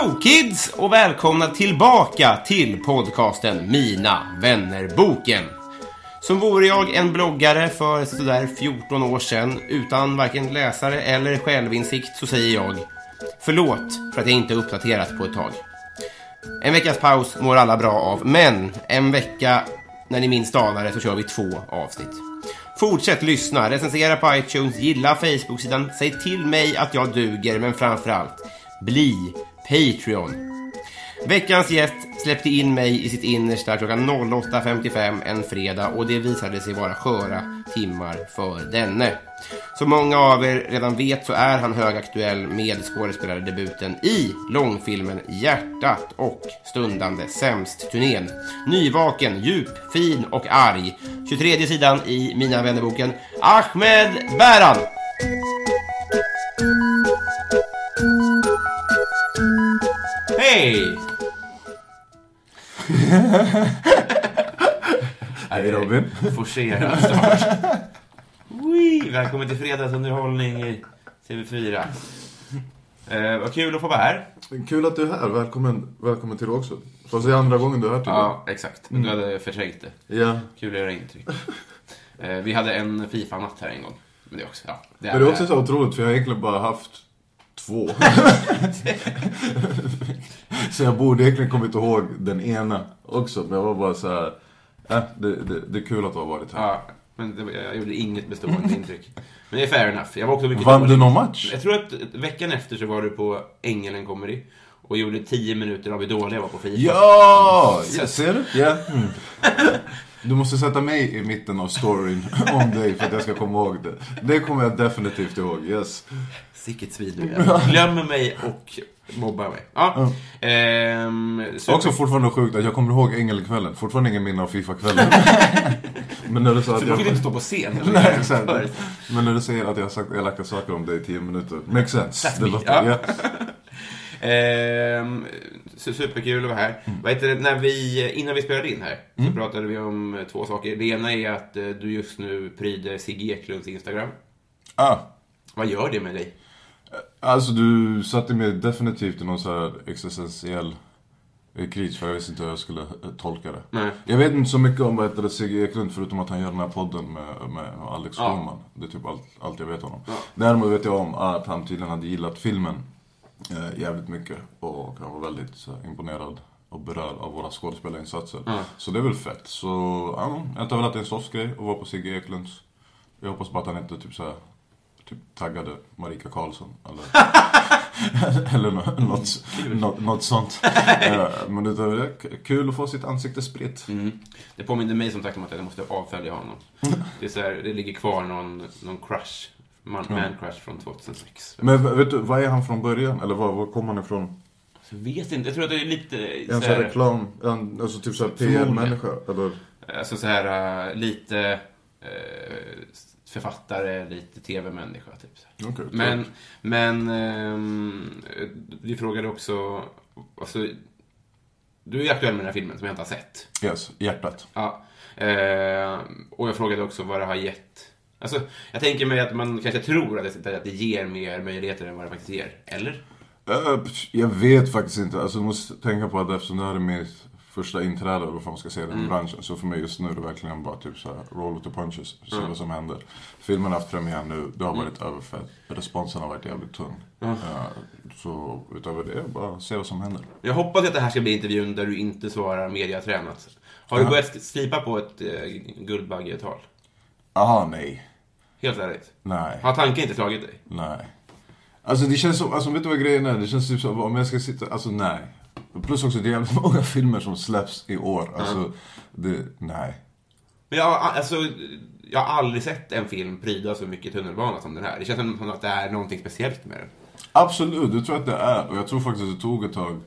Hello kids och välkomna tillbaka till podcasten Mina vänner-boken. Som vore jag en bloggare för sådär 14 år sedan utan varken läsare eller självinsikt så säger jag förlåt för att jag inte uppdaterat på ett tag. En veckas paus mår alla bra av, men en vecka när ni minst anar det så kör vi två avsnitt. Fortsätt lyssna, recensera på iTunes, gilla Facebook-sidan, säg till mig att jag duger, men framförallt, bli Patreon. Veckans gäst släppte in mig i sitt innersta klockan 08.55 en fredag och det visade sig vara sköra timmar för denne. Som många av er redan vet så är han högaktuell med skådespelardebuten i långfilmen Hjärtat och stundande Sämst-turnén. Nyvaken, djup, fin och arg. 23 sidan i Mina vännerboken Ahmed Bäran! Hej! Hej Robin. Forcerad start. Wee! Välkommen till fredagsunderhållning i TV4. Eh, vad kul att få vara här. Kul att du är här. Välkommen, välkommen till dig också. Fast det är andra gången du är här till Ja, exakt. Men du hade förträngt det. Ja. Kul att göra intryck. Eh, vi hade en Fifa-natt här en gång. Men det är också, ja. Det Men det är också så otroligt för jag har egentligen bara haft två. så jag borde egentligen kommit ihåg den ena också. Men jag var bara så här. Äh, det, det, det är kul att du har varit här. Ja, men det, jag gjorde inget bestående intryck. Men det är fair enough. Jag var också mycket Vann dålig. du någon match? Jag tror att veckan efter så var du på Ängelen Comedy. Och gjorde 10 minuter av hur dålig jag var på Fifa. Ja! ja ser du? Ja. Mm. Du måste sätta mig i mitten av storyn om dig för att jag ska komma ihåg det. Det kommer jag definitivt ihåg, yes. Sicket svin du är. Glömmer mig och mobbar mig. Ja. Ehm, så Också fortfarande sjukt att jag kommer ihåg Ängelkvällen. Fortfarande ingen minne av Fifa-kvällen. Men när du sa att jag... inte stå på scen. Nej, exakt. Men när du säger att jag har sagt elaka saker om dig i tio minuter. Makes sense. That's Det låter, Ja. Ja. Ehm, så superkul att vara här. Mm. Vad heter det, när vi, innan vi spelade in här så pratade vi om eh, två saker. Det ena är att eh, du just nu pryder Sigge Eklunds Instagram. Ah, Vad gör det med dig? alltså du satte mig definitivt i någon så här existentiell eh, kris för jag visste inte hur jag skulle eh, tolka det. Nej. Jag vet inte så mycket om vad heter Sigge Eklund förutom att han gör den här podden med, med Alex Ja. Schulman. Det är typ allt, allt jag vet om honom. Däremot vet jag om att han tydligen hade gillat filmen eh, jävligt mycket och han var väldigt imponerad och berörd av våra skådespelarinsatser. Så det är väl fett. Så ja, jag tar väl att det är en soft grej att vara på Sigge Eklunds. Jag hoppas bara att han inte typ så här, typ taggade Marika Karlsson eller, eller nå- något, något, något sånt. Eh, Men det är kul att få sitt ansikte spritt. Mm. Det påminner mig som sagt om att jag måste avfölja honom. Det, är så här, det ligger kvar någon, någon crush. Man, man crush från 2006. Men vet du, vad är han från början? Eller var, var kommer han ifrån? Jag vet inte, jag tror att det är lite... Är så han så här här- reklam, är han, alltså typ såhär. PR-människa? Eller? Alltså så här äh, lite äh, författare, lite tv-människa typ. Okej, Men, klart. men ehm, vi frågade också, alltså, du är aktuell med den här filmen som jag inte har sett. Yes, hjärtat. Ja. Eh, och jag frågade också vad det har gett. Alltså, jag tänker mig att man kanske tror att det, att det ger mer möjligheter än vad det faktiskt ger. Eller? Jag vet faktiskt inte. Alltså, du måste tänka på att eftersom det här är mitt första inträde, eller vad man ska säga, i den branschen. Så för mig just nu är det verkligen bara typ så här, roll with the punches, se vad som händer. Filmen har haft premiär nu, det har varit överfett. Responsen har varit jävligt tung. Eh, så utöver det, bara se vad som händer. Jag hoppas att det här ska bli intervjun där du inte svarar mediatränat. Har du börjat slipa på ett eh, Guldbaggetal? Aha, nej. Helt ärligt. Nej. Har tanken inte slagit dig? Nej. Alltså det känns som, alltså vet du vad grejen är? Det känns typ som om jag ska sitta, alltså nej. Plus också det är jävligt många filmer som släpps i år. Alltså, det, nej. Men jag, alltså, jag har aldrig sett en film pryda så mycket tunnelbana som den här. Det känns som att det är någonting speciellt med den. Absolut, det tror jag att det är. Och jag tror faktiskt att det tog ett tag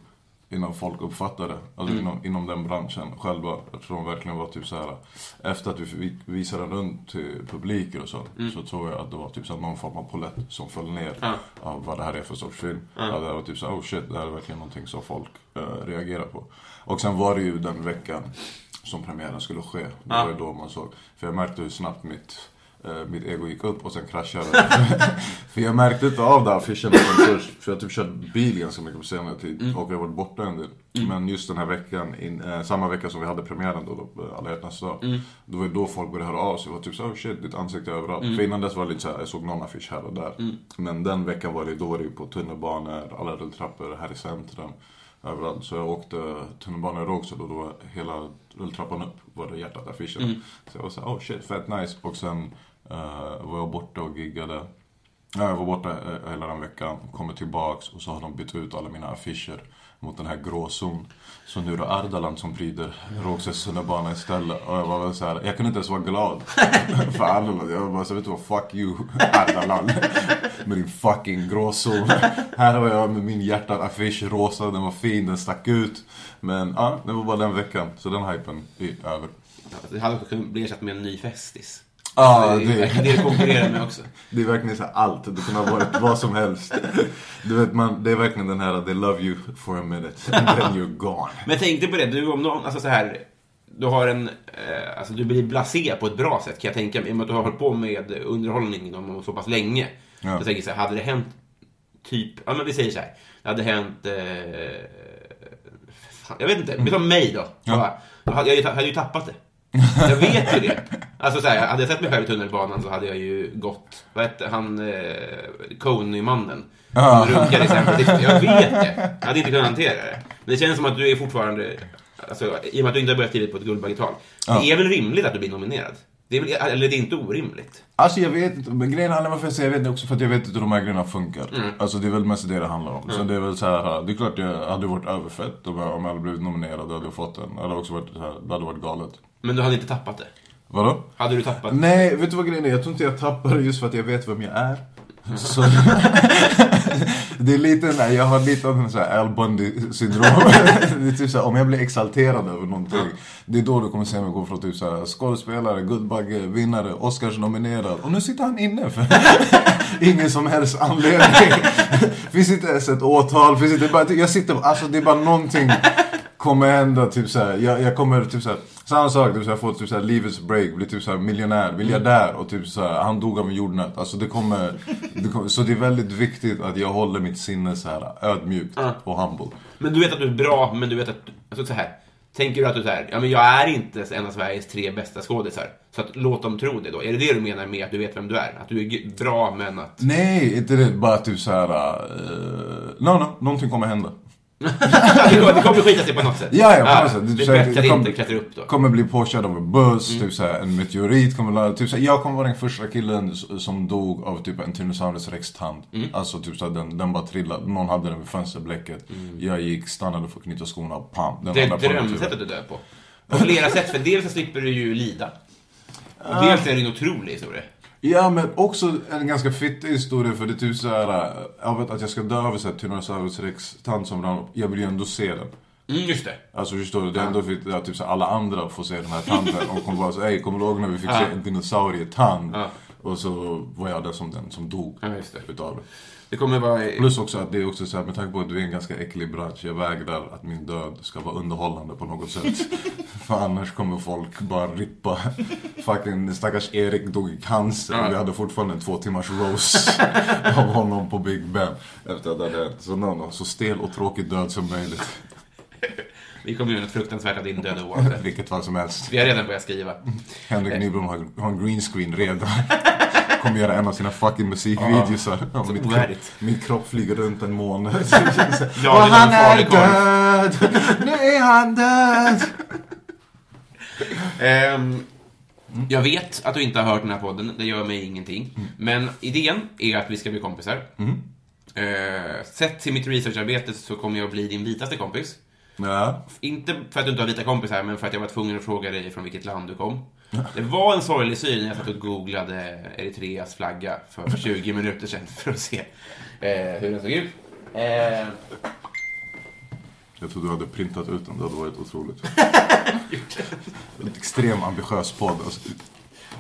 innan folk uppfattade det. Alltså inom, inom den branschen själva. Jag tror de verkligen var typ så här. Efter att vi vi- visade runt till publiker och så. Så tror jag att det var typ så någon form av polett som föll ner. Av vad det här är för sorts film. Ja. det var typ så här, oh shit, det här är verkligen någonting som folk eh, reagerar på. Och sen var det ju den veckan som premiären skulle ske. Det var ju då man såg. För jag märkte hur snabbt mitt mitt ego gick upp och sen kraschade För jag märkte inte av det affischen från först. För jag har typ kört bil ganska mycket på senare tid. Och jag har varit borta en del. Men just den här veckan, in, eh, samma vecka som vi hade premiären då, då på alla hjärtans dag. Det var ju då folk började höra av sig. Det var typ så oh shit, ditt ansikte är överallt. För innan dess var det lite såhär, jag såg någon affisch här och där. Men den veckan var det, då det på tunnelbanor, alla rulltrappor här i centrum. Överallt. Så jag åkte tunnelbana i Rågsved och då var hela rulltrappan upp var det hjärtat affischen. Så jag var såhär, oh shit, fett nice. Och sen eh, var jag borta och giggade. Ja, jag var borta eh, hela den veckan, kommer tillbaks och så har de bytt ut alla mina affischer mot den här gråzon. Så nu är det Ardalan som pryder Rågsveds tunnelbana istället. Och jag var väl så här, jag kunde inte ens vara glad för Ardalan. Jag var bara så vet du vad, fuck you Ardalan. Med din fucking gråzon. Här var jag med min hjärtat affisch, rosa, den var fin, den stack ut. Men ja, det var bara den veckan. Så den hypen är över. Det hade också kunnat bli ersatt med en ny Festis. Ja, Alltså, det är det- det konkurrerar med också. Det är verkligen så allt. Det kunde ha varit vad som helst. Du vet, man, det är verkligen den här they love you for a minute and then you're gone. Men tänkte på det, du om någon, alltså så här, du har en, eh, alltså du blir blasé på ett bra sätt kan jag tänka mig, i och med att du har hållit på med underhållning inom så pass länge. Ja. Jag tänker så här, hade det hänt typ, ja men vi säger så här, det hade hänt, eh, fan, jag vet inte, vi tar mig då. Ja. Jag hade ju tappat det. Jag vet ju det. Alltså så här, hade jag sett mig själv i tunnelbanan så hade jag ju gått, vad hette han, eh, Coney-mannen. Ja. Som runkade exempelvis. Jag vet det. Jag hade inte kunnat hantera det. Men det känns som att du är fortfarande, alltså, i och med att du inte har börjat tidigt på ett Guldbaggetal. Det är väl rimligt att du blir nominerad? Det är väl, eller det är inte orimligt? Alltså jag vet inte, men grejen handlar varför jag säger jag vet det också för att jag vet inte hur de här grejerna funkar. Alltså det är väl mest det det handlar om. Så det är väl så här, det är klart jag hade varit överfett om jag, om jag hade blivit nominerad och hade jag fått den. Hade också varit så här, det hade varit galet. Men du hade inte tappat det? Vadå? Hade du tappat Nej, vet du vad grejen är? Jag tror inte jag tappar det just för att jag vet vem jag är. Så, det är lite, nej, jag har lite av en sån här Al Bundy syndrom. det är typ så här, om jag blir exalterad över någonting. Det är då du kommer se mig gå från typ så här, skådespelare, Guldbagge, vinnare, Oscars nominerad. Och nu sitter han inne för ingen som helst anledning. finns inte ens ett åtal, finns inte, bara, jag sitter, alltså det är bara någonting kommer hända typ såhär, jag, jag kommer typ såhär, samma sak, typ såhär, få typ såhär livets break, bli typ såhär miljonär, miljardär och typ såhär, han dog av en jordnöt. Alltså det kommer, det kommer, så det är väldigt viktigt att jag håller mitt sinne såhär ödmjukt och humble. Men du vet att du är bra, men du vet att... Alltså så här. Tänker du att du så här, ja men jag är inte en av Sveriges tre bästa skådisar. Så att låt dem tro det då. Är det det du menar med att du vet vem du är? Att du är g- bra, men att... Nej, inte det, bara typ såhär, uh, no, no, någonting kommer hända. Det kommer- det kommer skita sig på något sätt. Ja, ja, på något sätt. Det är Så att bättre att kom- inte upp då. Kommer bli påkörd av en buss, typ såhär, en meteorit kommer la- typ såhär, Jag kommer vara den första killen som dog av typ en Tyrannosaurus rex-tand. Alltså typ såhär, den, den bara trillade. Någon hade den vid fönsterblecket. Jag gick, stannade för att knyta skorna, pam. Den Det är ramlade ett på mitt drömsätt att huvud. du dör på. På flera sätt, för dels så slipper du ju lida. Och dels är det en otrolig historia. Ja, men också en ganska fittig historia för det är typ såhär, jag vet att jag ska dö av en Tyrannosaurus rex-tand som rann upp. Jag vill ju ändå se den. Mm, just det. Alltså förstår du? Det är ändå för att typ, så alla andra får se den här tanden. Och kommer bara så ey, kommer du ihåg när vi fick se en dinosaurietand? Ja. Och så var jag den som, den som dog Ja, utav det. Det kommer vara... Plus också att det är också så här, med tanke på att du är en ganska äcklig bransch. Jag vägrar att min död ska vara underhållande på något sätt. För annars kommer folk bara rippa. Fucking stackars Erik dog i cancer. och Vi hade fortfarande en två timmars roast av honom på Big Ben. Efter att det hade hänt. Så no, no, så stel och tråkig död som möjligt. Vi kommer göra något fruktansvärt av din döda oavsett. Vilket fall som helst. Vi har redan börjat skriva. Henrik Nyblom har, har en green screen redan. Kommer göra en av sina fucking musikvideos. Ja, mitt, kropp, min kropp flyger runt en måne. Och han är död! Nu är han död! Ehm, jag vet att du inte har hört den här podden, det gör mig ingenting. Men idén är att vi ska bli kompisar. Eh, sett till mitt researcharbete så kommer jag bli din vitaste kompis. Ja. Inte för att du inte har vita kompisar, men för att jag var tvungen att fråga dig från vilket land du kom. Det var en sorglig syn när jag satt och googlade Eritreas flagga för 20 minuter sedan för att se eh, hur den såg ut. Eh, Jag tror du hade printat ut den, det hade varit otroligt. En extrem ambitiös podd. Alltså,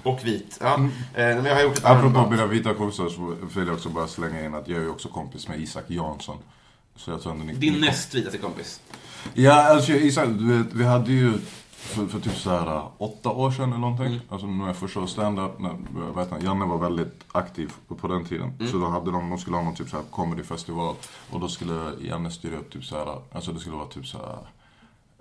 och vit. Ja. Eh, men jag har gjort ett apropå mina vita kompisar så vill jag också bara slänga in att jag är också kompis med Isak Jansson. Så jag tror ändå ni... Din näst vitaste kompis. Ja, alltså Isak, du vet, vi hade ju för, för typ så här äh, åtta år sedan eller någonting. Mm. Alltså när jag förstod stand-up, heter han, Janne var väldigt aktiv på, den tiden. Mm. Så då hade de, de skulle ha någon typ så här comedyfestival. Och då skulle Janne styra upp typ så här, alltså det skulle vara typ så här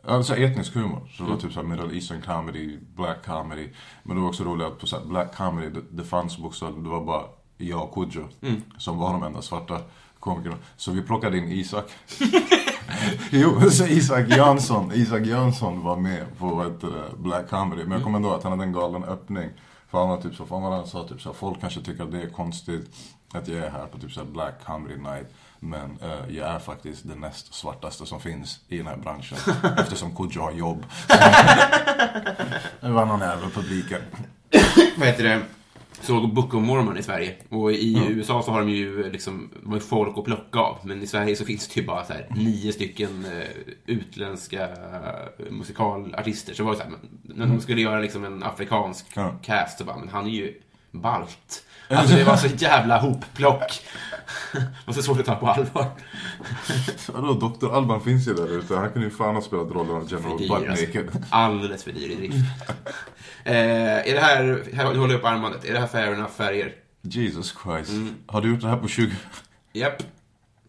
Ja, så här etnisk humor. Så det Mm. var typ så här Middle Eastern comedy, black comedy. Men det var också roligt att på så här black comedy, det, det fanns bokstavligen, det var bara jag och Kodjo Mm. som var de enda svarta komikerna. Så vi plockade in Isak. jo, så Isak Jansson, Isak Jansson var med på det, black comedy. Men jag kommer ändå att han hade en galen öppning. För han var typ så, fan vad han sa, typ så folk kanske tycker att det är konstigt att jag är här på typ så black comedy night. Men eh, jag är faktiskt den näst svartaste som finns i den här branschen. eftersom Kodjo har jobb. det var någon jävla publiken. vad heter det, såg Book of Mormon i Sverige. Och i USA så har de ju liksom, de har folk att plocka av. Men i Sverige så finns det ju bara så här nio stycken eh, utländska eh, musikalartister. Så var det så här, när de skulle göra liksom en afrikansk Ja. cast så bara, men han är ju balt. Alltså det var så jävla hopplock. var så svårt att ta på allvar. Vadå, Dr. Alban finns ju där ute. Han kunde ju fan ha spelat rollen av General Dyr, Butt alltså. Naked. Alldeles för dyr i drift. eh, är det här, här, du håller upp armbandet, är det här fair enough färger? Jesus Christ. Mm. Har du gjort det här på 20... Japp.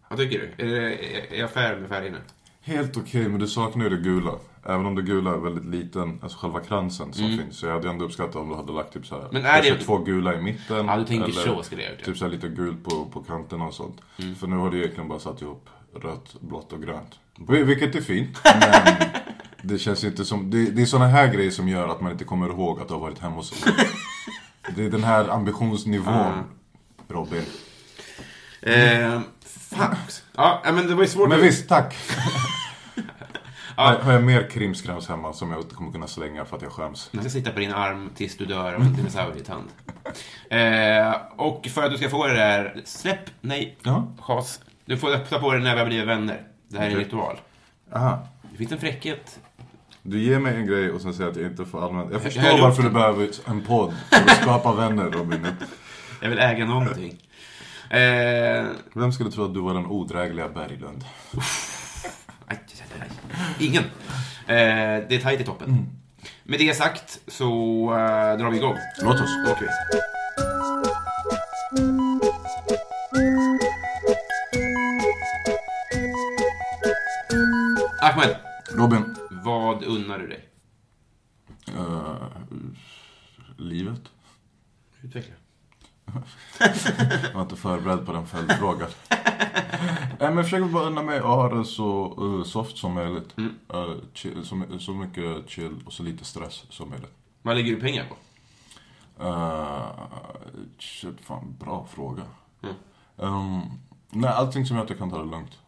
Vad tycker du? Är, det, är jag fair med färgerna? Helt okej, men du saknar ju det gula. Även om det gula är väldigt liten, alltså själva kransen som finns. Så jag hade ändå uppskattat om du hade lagt typ så här, Mm. Men är det- två gula i mitten. Ja, du tänker eller så jag gjort, ja. Typ så här lite gult på, på kanterna och sånt. Mm. För nu har du egentligen bara satt ihop rött, blått och grönt. Vil- Vilket är fint, men det känns inte som... Det, det är såna här grejer som gör att man inte kommer ihåg att du har varit hemma hos oss. Det är den här ambitionsnivån, Robin. Eh, fan. Ja, men det var ju svårt Men visst, tack. Har har jag mer krimskrams hemma som jag inte kommer kunna slänga för att jag skäms? Jag ska sitta på din arm tills du dör av en dinosaurietand. Eh, och för att du ska få det där, släpp, nej, Ja. chas. Du får ta på det när vi har blivit vänner. Det här är en ritual. Aha. Det finns en fräckhet. Du ger mig en grej och sen säger att jag inte får använda. Jag Jag förstår upp varför du behöver en podd för att skapa vänner, Robin. Jag vill äga någonting. Eh, Vem skulle tro att du var den odrägliga Berglund? Aj, aj, aj. Ingen. Eh, det är tajt i toppen. Med det sagt så eh, drar vi igång. Låt oss. Åker vi. Ahmed, Robin. Vad unnar du dig? eh, livet? Utveckla. Jag var inte förberedd på den följdfrågan. Nej men jag försöker bara unna mig att ha det så eh, soft som möjligt. Eh, chill, så, så mycket chill och så lite stress som möjligt. Vad lägger du pengar på? Uh, shit, fan, bra fråga. Um, nej, allting som gör att jag kan ta det lugnt.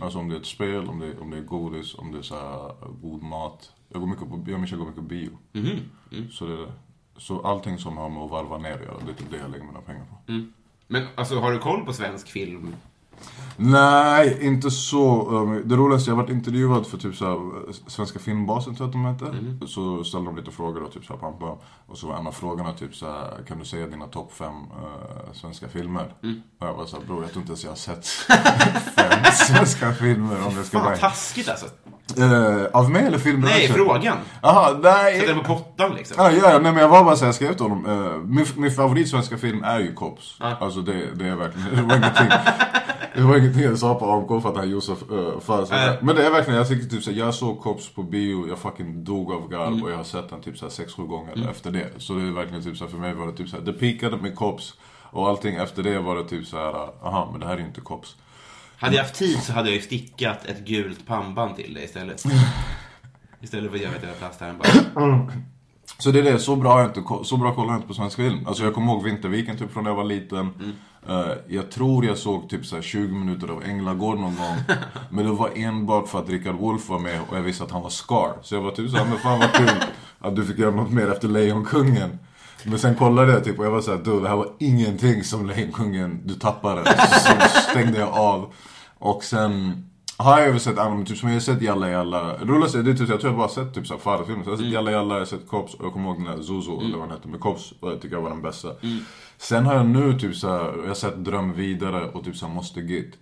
Alltså om det är ett spel, om det är, om det är godis, om det är så här, uh, god mat. Jag går mycket på, jag jag går mycket på bio. Så, det, så allting som har med att varva ner att göra, det är typ det jag lägger mina pengar på. Men alltså, har du koll på svensk film? Nej, inte så. Um, Det roligaste, jag varit intervjuad för typ såhär, Svenska filmbasen tror jag att de heter. Så ställde de lite frågor och typ såhär, pam, pam. Och så var en av frågorna typ såhär, kan du säga dina topp fem eh, svenska filmer? Och jag var såhär, bror jag tror inte ens jag har sett fem svenska filmer om jag ska Fan, vara taskigt alltså. Eh, av mig eller filmen? Nej, frågan. Jaha, nej. Sätter den på pottan liksom. Ja, ja, nej men jag var bara såhär, jag skrev till honom. eh, min, min favorit svenska film är ju Cops. Ja. Alltså det, det är verkligen, det var ingenting. Det var ingenting jag sa på AMK för att han Josef uh, så Nej. Men det är verkligen, jag tycker typ såhär, jag såg Cops på bio, jag fucking dog av garv Mm. och jag har sett den typ såhär 6-7 gånger efter det. Så det är verkligen typ såhär, för mig var det typ såhär, det peakade med Cops. Och allting efter det var det typ såhär, aha men det här är ju inte Cops. Hade jag haft tid så hade jag ju stickat ett gult pannband till dig istället. Istället för att vet jag plastaren bara. Så det är det, så bra, jag inte, så bra kollar jag inte på svensk film. Alltså jag kommer ihåg Vinterviken typ från när jag var liten. Eh, jag tror jag såg typ så här 20 minuter av Änglagård någon gång. Men det var enbart för att Richard Wolff var med och jag visste att han var Scar. Så jag var typ såhär, men fan vad kul att du fick göra något mer efter Lejonkungen. Men sen kollade jag typ och jag var såhär, du det här var ingenting som Lejonkungen, du tappade. Så stängde jag av. Och sen har jag ju sett andra, men typ som jag har sett Jalla Jalla. Roligaste, det är typ, jag tror jag bara sett typ såhär Farao-filmer. Så jag har sett Jalla Jalla, jag har sett Cops och jag kommer ihåg den där Zozo, eller vad den hette, med Cops. Och jag tycker jag var den bästa. Sen har jag nu typ såhär, jag har sett Dröm Vidare och typ såhär Måste Git.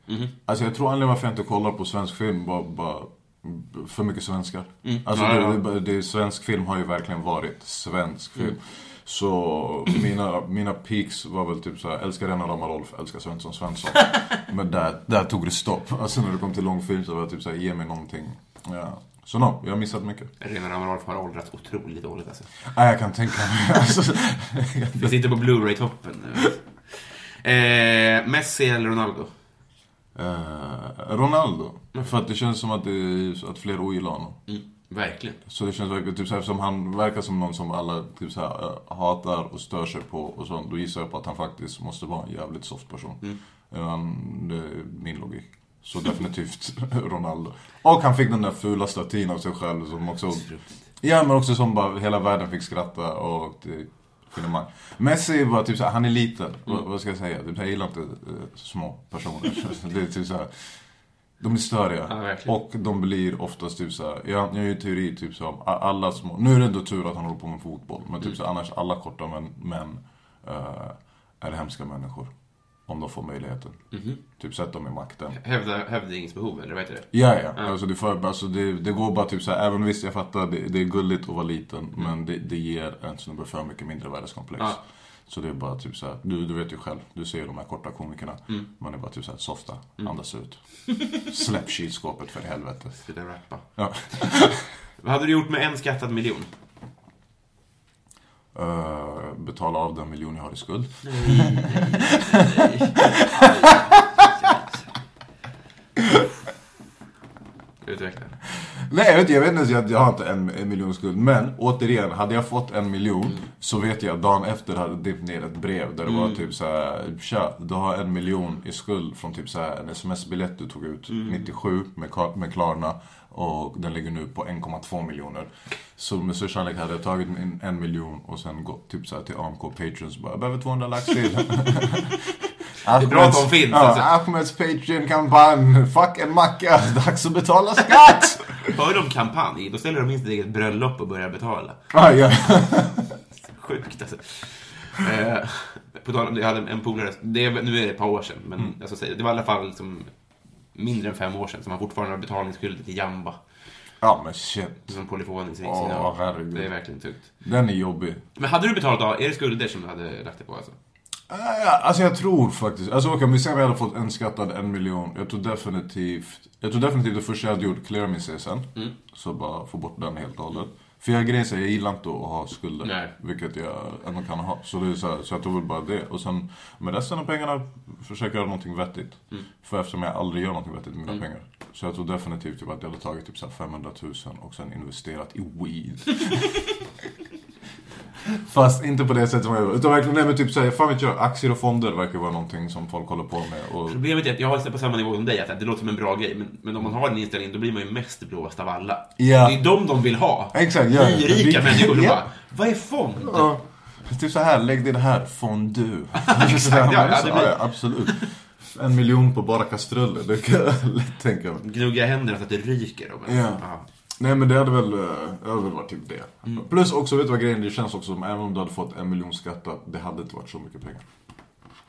Alltså jag tror anledningen varför jag inte kollar på svensk film var bara för mycket svenskar. Alltså Ja, ja. Det, det, det, svensk film har ju verkligen varit svensk film. Så mina, mina peaks var väl typ såhär, älskar Rena Rama Rolf, älskar Svensson Svensson. Men där, där tog det stopp. Alltså när det kom till långfilm så var jag typ såhär, ge mig någonting. Ja. Så no, jag har missat mycket. Rena rama Rolf har åldrats otroligt dåligt alltså. Nej, jag kan tänka mig. Alltså, Vi sitter på Blu-ray-toppen nu. Eh, Messi eller Ronaldo? eh, Ronaldo. För att det känns som att, det, att fler ogillar honom. Mm, verkligen. Så det känns verkligen, typ såhär, eftersom han verkar som någon som alla typ såhär, äh, hatar och stör sig på och sånt. Då gissar jag på att han faktiskt måste vara en jävligt soft person. Ja, han, det är min logik. Så definitivt Ronaldo. Och han fick den där fula statyn av sig själv som också... Ja men också som bara hela världen fick skratta och det finemang. Messi var typ såhär, han är liten. Vad, vad ska jag säga? Typ, jag gillar inte eh, små personer. det är typ såhär, de är störiga. Ja, och de blir oftast typ såhär, jag, jag har ju teori typ så alla små, nu är det ändå tur att han håller på med fotboll. Men typ så annars alla korta män, män eh, är hemska människor. Om de får möjligheten. Typ sätt dem i makten. Hävda, hävdningsbehov, eller vad heter det? Ja, ja. Alltså, det, för, alltså det, det går bara typ så här, även visst jag fattar, det, det är gulligt att vara liten, men det, det ger en snubbe för mycket mindre värdeskomplex. Ja. Så det är bara typ så här, du, du vet ju själv, du ser de här korta komikerna. Man är bara typ så här, softa, andas ut. Släpp kylskåpet för i helvete. Sluta rappa. Ja. Vad hade du gjort med en skattad miljon? Uh, betala av den miljon jag har i skuld. Utveckla. Nej jag vet, jag vet inte, jag, jag har inte en, en miljon skuld. Men återigen, hade jag fått en miljon så vet jag dagen efter hade det dimpt ner ett brev där det var typ så här, Tja, du har en miljon i skuld från typ så här, en sms-biljett du tog ut 97 med, med Klarna. Och den ligger nu på 1,2 miljoner. Så med största sannolikhet hade jag tagit en miljon och sen gått typ så här till AMK Patrons bara, jag behöver 200 lax till. det är bra att de finns, Ja, alltså. Ahmeds Patreon-kampanj. Fuck en macka, dags att betala skatt! Hör de kampanj, då ställer de in sitt eget bröllop och börjar betala. ah, ja. Sjukt alltså. Eh, på tal om det, jag hade en polare, det, nu är det ett par år sedan, men Mm. alltså, det var i alla fall liksom mindre än fem år sedan som han fortfarande har betalningsskyldig till Jamba. ja men shit. Som polyfonisk Åh, herregud. Det är verkligen tungt. Den är jobbig. Men hade du betalat av, är det skulder som du hade lagt det på alltså? Ah, ja, alltså jag tror faktiskt, alltså okej om vi säger att jag hade fått en skattad en miljon. Jag tror definitivt, jag tror definitivt det första jag hade gjort, cleara min CSN. Så bara få bort den helt och hållet. För jag grejen är, jag gillar inte att ha skulder. Nej. Vilket jag ändå kan ha. Så, det är så, här, så jag tror väl bara det. Och sen med resten av pengarna försöka göra någonting vettigt. För eftersom jag aldrig gör någonting vettigt med mina pengar. Så jag tror definitivt typ att jag hade tagit typ så här 500 000 och sen investerat i weed. Fast inte på det sättet som jag gör. Utan verkligen, nej men typ såhär, fan vet jag, aktier och fonder verkar vara någonting som folk håller på med. Och, Problemet är att jag har på samma nivå som dig, att det låter som en bra grej, men, men om man har den inställningen då blir man ju mest blåst av alla. Ja. Det är de de vill ha. Exakt, ja. Nyrika Det- människor som Ja. bara, vad är fond? Ja. Typ så här, lägg det här, fondue. Exakt, ja, ja, blir- ja, absolut. En miljon på bara kastruller, det kan jag lätt tänka mig. Gnugga händerna så att det ryker. Ja. Nej men det hade väl, eh, det hade väl varit typ det. Mm. Plus också, vet du vad grejen? Det känns också som, även om du hade fått en miljon skattat, det hade inte varit så mycket pengar.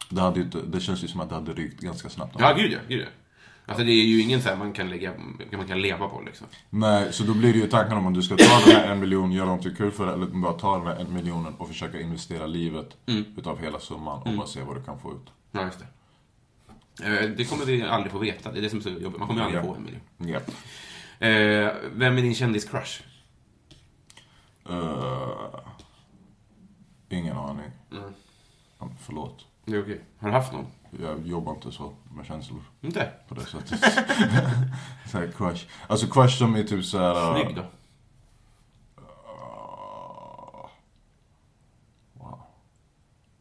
Det, hade ju inte, det känns ju som att det hade rykt ganska snabbt. Ja, gud ja. Gud ja. Alltså det är ju ingen så här man kan, lägga, man kan leva på liksom. Nej, så då blir det ju tanken om du ska ta den här en miljon, göra någonting kul för det, eller bara ta den här en miljonen och försöka investera livet utav hela summan och bara se vad du kan få ut. Ja, just det. Eh, Det kommer vi aldrig få veta. Det är det som är så jobbigt. Man kommer ju aldrig Ja. få en miljon. Ja. Eh, vem är din kändis-crush? Uh, ingen aning. Mm. Förlåt. Det är okej. Har du haft någon? Jag jobbar inte så med känslor Inte? på det sättet. så här crush. Alltså crush som är typ såhär... Snygg då? Wow.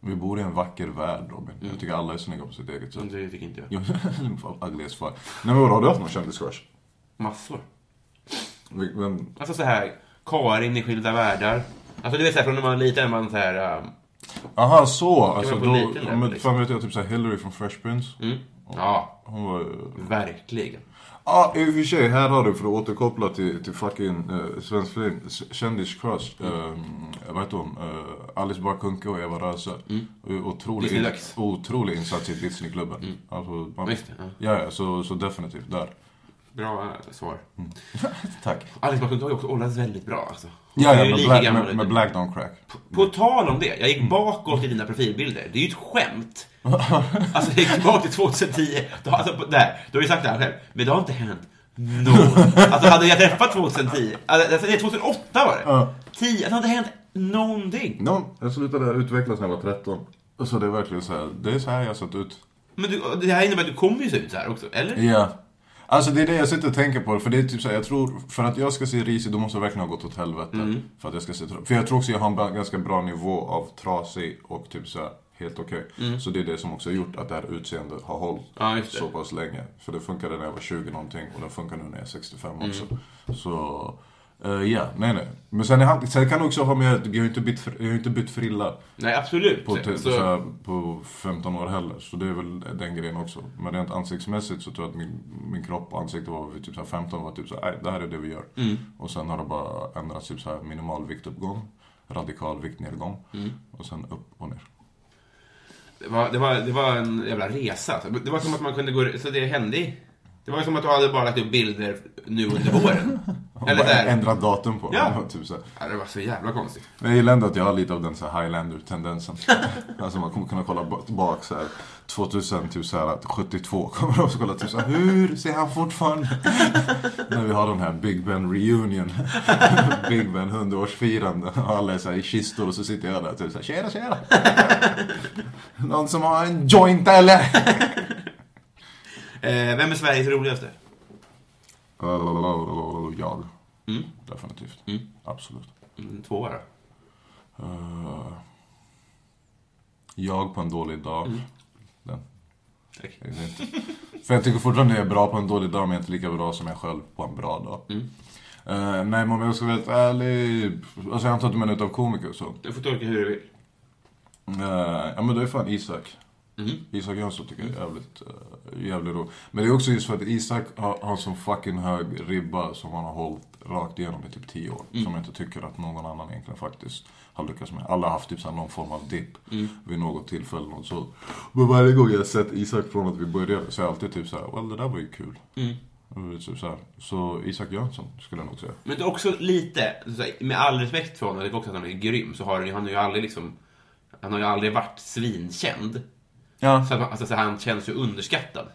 Vi bor i en vacker värld Robin. Jag tycker alla är snygga på sitt eget sätt. Det tycker inte jag. Ugly as fuck. Nej men vadå, har du haft någon kändiscrush? Massor. Vem? Alltså så här, Karin i Skilda Världar. Alltså du vet såhär från när man var liten, man så här... um, Aha, så. Alltså då, liten men liksom. fan vet jag, typ såhär Hillary från Fresh Prince. Mm. Ja, Hon var verkligen. Ja, i och för sig, här har du för att återkoppla till, till fucking uh, svensk film, kändiscrush. Mm. vad heter hon? Uh, Alice Kuhnke och Eva Röse. Mm. Otrolig, Disney-dags. otrolig insats i Disneyklubben. Mm. Alltså, man, ja. ja, så, så definitivt där. Bra eh, svar. Tack. Alice Bah Kuhnke har ju också åldrats väldigt bra alltså. Ja, ja med, black, med, med Black Don't Crack. På tal om det, jag gick bakåt i dina profilbilder. Det är ju ett skämt. Alltså jag gick tillbaka till 2010. Då, alltså, på- där, du har ju sagt det här själv. Men det har inte hänt något. Alltså hade jag träffat 2010, alltså, nej, 2008 var det. Ja. 10, det hade hänt någonting. No, jag slutade utvecklas när jag var 13. Så det är verkligen så här, det är så här jag har sett ut. Men du, det här innebär att du kommer ju se ut så här också, eller? Ja. Alltså det är det jag sitter och tänker på, för det är typ så här, jag tror, för att jag ska se risig, då måste jag verkligen ha gått åt helvete. För att jag ska se, för jag tror också jag har en ganska bra nivå av trasig och typ så här, helt okej. Så det är det som också har gjort att det här utseendet har hållit det. så pass länge. För det funkade när jag var 20 någonting och det funkar nu när jag är 65 också. Så, eh, ja, nej nej. Men sen, han, sen kan det också ha med att jag har inte bytt, jag har inte bytt frilla Nej, absolut. på, typ, så, så här, på 15 år heller. Så det är väl den grejen också. Men rent ansiktsmässigt så tror jag att min, min kropp och ansikte var vid typ så här 15 var typ så här, "Nej, det här är det vi gör. Mm. Och sen har det bara ändrats typ så här minimal viktuppgång, radikal viktnedgång Mm. och sen upp och ner. det, var, det, var, det var en jävla resa. Det var som att man kunde gå... Så det hände Det var som att du hade bara lagt upp bilder nu under våren. Eller bara ändrat datum på Ja. dem. Typ så. Ja, det var så jävla konstigt. Men jag gillar ändå att jag har lite av den så Highlander-tendensen. alltså man kommer kunna kolla ba- bak så här 2000 typ så här 72 kommer de också kolla typ så här, hur ser han fortfarande? När vi har den här Big Ben reunion. Big Ben 100-årsfirande. Och alla är så här i kistor och så sitter jag där typ så här, tjena tjena. Någon som har en joint eller? Eh, vem är Sveriges roligaste? Jag. Definitivt. Absolut. Mm, Tvåa då? Eh, jag på en dålig dag. Den. Tack. Jag inte. För jag tycker fortfarande jag är bra på en dålig dag, men jag är inte lika bra som jag själv på en bra dag. Eh, nej, men om jag ska vara helt ärlig. Alltså jag antar att du menar utav komiker så. Du får tolka hur du vill. Uh, ja men det är fan Isak. Isak Jönsson tycker jag är jävligt, uh, jävligt rolig. Men det är också just för att Isak har, har sån fucking hög ribba som han har hållit rakt igenom i typ 10 år. Som jag inte tycker att någon annan egentligen faktiskt har lyckats med. Alla har haft typ så någon form av dipp vid något tillfälle. Och så. Men varje gång jag har sett Isak från att vi började så är jag alltid typ så här, well det där var ju kul. Och Typ så, så Isak Jönsson skulle jag nog säga. Men det är också lite, med all respekt för honom, jag tycker också att han är grym, så har han han har ju aldrig liksom... Han har ju aldrig varit svinkänd. Ja. Så att alltså, så han känns ju underskattad.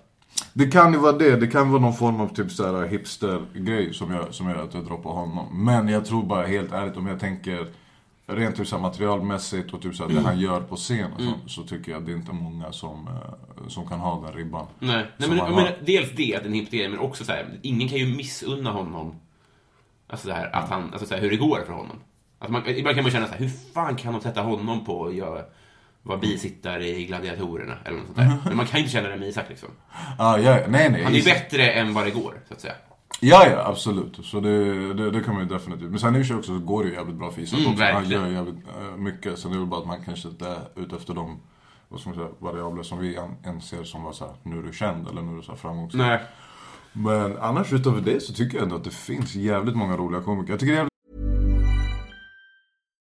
Det kan ju vara det, det kan vara någon form av typ hipster-grej som gör, som gör att jag på honom. Men jag tror bara helt ärligt, om jag tänker rent typ såhär materialmässigt och typ såhär det han gör på scen och sånt, så tycker jag att det är inte många som, eh, som kan ha den ribban. Nej, Nej men, men dels det, att den hipster men också så här, ingen kan ju missunna honom Alltså det här, att han, alltså så här, hur det går för honom. Att man, ibland kan man känna så här, hur fan kan de sätta honom på att göra, vara bisittare i Gladiatorerna eller något sånt där. Men man kan ju inte känna det med Isak liksom. Ah, ja, nej nej. Han är ju bättre än vad det går, så att säga. Ja, ja, absolut. Så det, det, det kan man ju definitivt. Men sen i och för sig också så går det ju jävligt bra för Isak Mm, också. Han gör jävligt uh, mycket. Sen är det väl bara att man kanske inte är ute efter de vad ska man säga, variabler som vi an- anser som var såhär, nu är du känd eller nu är du så här framgångsrik. Nej. Men annars utöver det så tycker jag ändå att det finns jävligt många roliga komiker. Jag tycker det är jävligt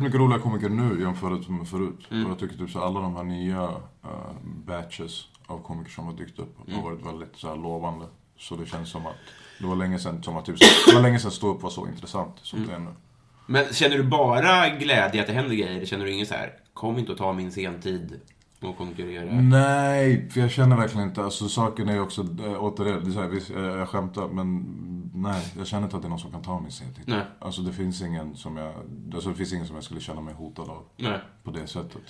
mycket roliga komiker nu jämfört med förut. Och jag tycker typ så alla de här nya uh, batches av komiker som har dykt upp har varit väldigt så lovande. Så det känns som att det var länge sedan som att typ, det var länge sedan stå upp var så intressant som det är nu. Men känner du bara glädje att det händer grejer? Känner du ingen så här, kom inte och ta min sentid och konkurrera? Nej, för jag känner verkligen inte, alltså saken är ju också, äh, återigen, det är så här, visst, jag, jag skämtar men nej, jag känner inte att det är någon som kan ta min sentid. Nej. Alltså det finns ingen som jag, alltså det finns ingen som jag skulle känna mig hotad av. Nej. På det sättet.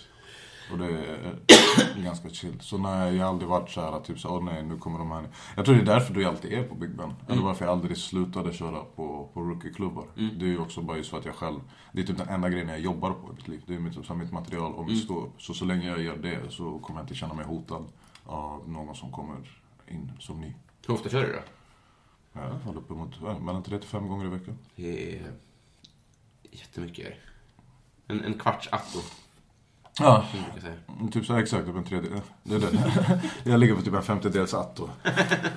Och det är ganska chill. Så nej, jag har aldrig varit så här, typ så åh nej, nu kommer de här. Jag tror det är därför du alltid är på Big Ben. Eller varför jag aldrig slutade köra på, på rookie-klubbar. Det är ju också bara just för att jag själv, det är typ den enda grejen jag jobbar på i mitt liv. Det är mitt, så mitt material och mitt stå upp. Så så länge jag gör det så kommer jag inte känna mig hotad av någon som kommer in som ny. Hur ofta kör du då? Ja, I alla fall uppemot, mellan 3 till 5 gånger i veckan. Det är jättemycket. En, en kvarts atto, Ja. Typ så exakt, typ en tredje. Det är det. Jag ligger på typ en femtedels atto.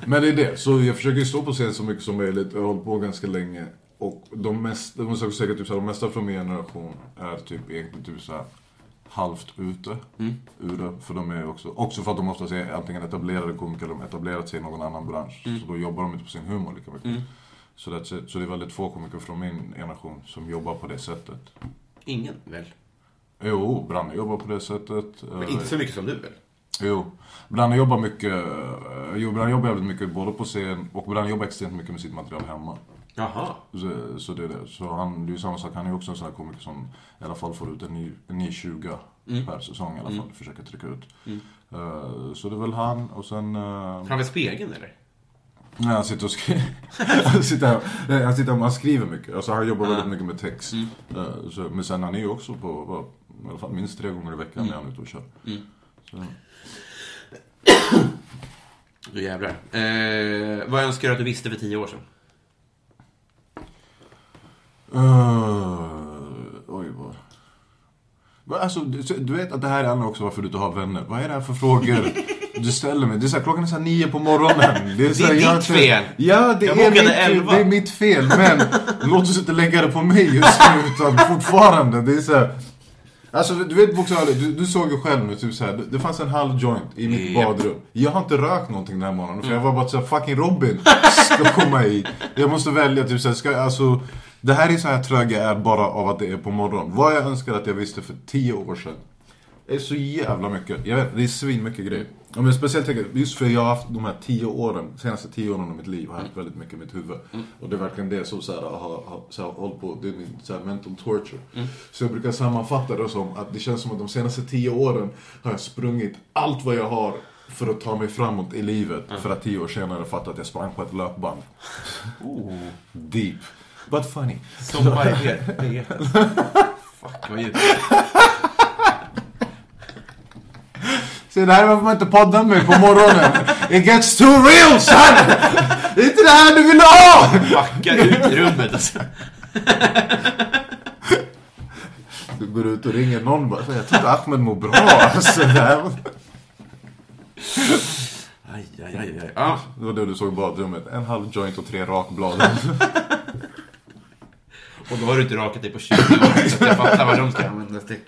Men det är det. Så jag försöker stå på scen så mycket som möjligt. Jag har hållit på ganska länge. Och de mesta, de måste jag säga, typ så här, de mesta från min generation är typ egentligen typ så här halvt ute ur det. För de är också, också för att de oftast är antingen etablerade komiker eller de etablerat sig i någon annan bransch. Så då jobbar de inte på sin humor lika mycket. Så, that's it. så det är väldigt få komiker från min generation som jobbar på det sättet. Ingen väl? Jo, Branne jobbar på det sättet. Men inte så mycket som du väl? Jo. Branne jobbar mycket, eh, jo, Branne jobbar jävligt mycket både på scen och Branne jobbar extremt mycket med sitt material hemma. Jaha. Så, så det är det. Så han, det är ju samma sak, han är ju också en sån här komiker som i alla fall får ut en ny, en ny 20 per säsong i alla fall, försöker trycka ut. Eh, så det är väl han och sen... Uh, Framför spegeln eller? Nej, han sitter och skriver. han sitter, han sitter och han skriver mycket. Alltså han jobbar väldigt mycket med text. Eh, så, men sen han är ju också på, i alla fall minst tre gånger i veckan när han är ute och kör. Så, Då jävlar. Eh, vad önskar du att du visste för tio år sedan? Uh, oj, vad... alltså, du, vet att det här handlar också varför du inte har vänner. Vad är det här för frågor du ställer mig? Det är så här, klockan är så här nio på morgonen. Det är, så Det är här, jag- ditt fel. Ja, det Jag är, mitt, elva. det är mitt fel. Men låt oss inte lägga det på mig just nu. Utan fortfarande, det är så här... Alltså du vet bokstavligt, du, du såg ju själv nu typ så här, det, det fanns en halv joint i mitt Japp. badrum. Jag har inte rökt någonting den här morgonen för jag var bara såhär, fucking Robin ska komma hit. Jag måste välja typ såhär, ska, alltså Det här är så här trög jag är bara av att det är på morgonen. Vad jag önskar att jag visste för tio år sedan. Det är så jävla mycket. Jag vet, det är svin mycket grejer. Ja, men speciellt tänker jag, just för jag har haft de här tio åren, senaste tio åren av mitt liv har jag haft väldigt mycket i mitt huvud. Och det är verkligen det som så här, har, har så här, hållit på, det är min så här, mental torture. Så jag brukar sammanfatta det som att det känns som att de senaste tio åren har jag sprungit allt vad jag har för att ta mig framåt i livet. För att tio år senare fatta att jag sprang på ett löpband. Deep. But funny. Som det. Fuck vad djupt. Se, det här är varför man inte poddar med på morgonen. It gets too real son! Det är inte det här du vill ha! Backa ut i rummet alltså. Du går ut och ringer någon bara, jag tror inte Ahmed mår bra. Alltså, det, här... Aj, aj, aj, aj. Ja. det var det du såg i badrummet. En halv joint och tre rakblad. Och då har du inte rakat dig på 20 år så jag fattar vad de ska användas till.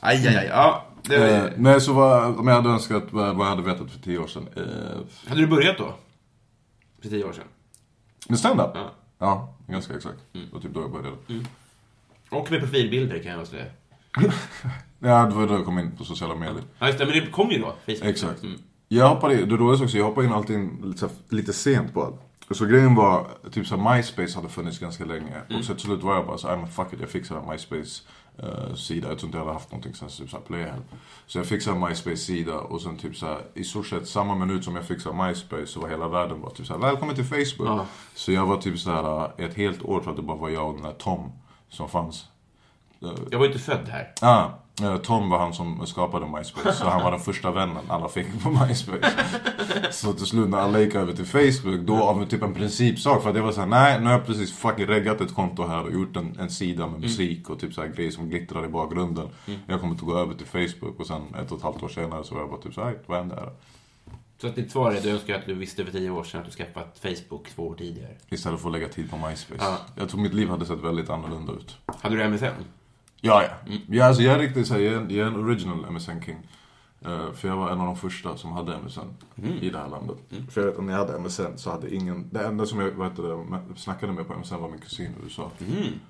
Aj, aj, aj. Ja, det Eh, var... Nej, så vad, om jag hade önskat vad vad jag hade vetat för tio år sedan. Eh, Hade du börjat då? För 10 år sedan? med stand-up? Ja. Ja, ganska exakt. Det var typ då jag började. Och med profilbilder kan jag säga. Ja, det var då jag kom in på sociala medier. Ja, just det, men det kom ju då. Facebook. Exakt. Mm. Jag hoppade in, det roligaste också, jag hoppade in alltid in lite, lite sent på allt. Så grejen var, typ så här, MySpace hade funnits ganska länge. Och så till slut var jag bara så här, men fuck it, jag fixar en MySpace-sida. jag tror inte jag hade haft någonting sen typ så här Playhelp. Så jag fixade en MySpace-sida och sen typ så här, i stort sett samma minut som jag fixade MySpace så var hela världen bara typ så här, välkommen till Facebook. Ja. Så jag var typ så här, ett helt år tror jag det bara var jag och den där Tom som fanns. Jag var ju inte född här. Ah, Tom var han som skapade MySpace, så han var den första vännen alla fick på MySpace. Så till slut när alla gick över till Facebook, då av en typ en principsak, för att jag var såhär, nej nu har jag precis fucking reggat ett konto här och gjort en, en sida med musik och typ så här grejer som glittrar i bakgrunden. Jag kommer att gå över till Facebook och sen ett och ett halvt år senare så var jag bara typ såhär, vad hände här? Så att ditt svar är, du önskar att du visste för tio år sedan att du skaffat Facebook två år tidigare. Istället för att lägga tid på MySpace. Ja. Jag tror mitt liv hade sett väldigt annorlunda ut. Hade du MSN? Ja, ja. ja alltså jag är riktigt såhär, jag, jag är en original MSN-king. Eh, för jag var en av de första som hade MSN i det här landet. För jag vet, när jag hade MSN så hade ingen, det enda som jag det, med- snackade med på MSN var min kusin i USA.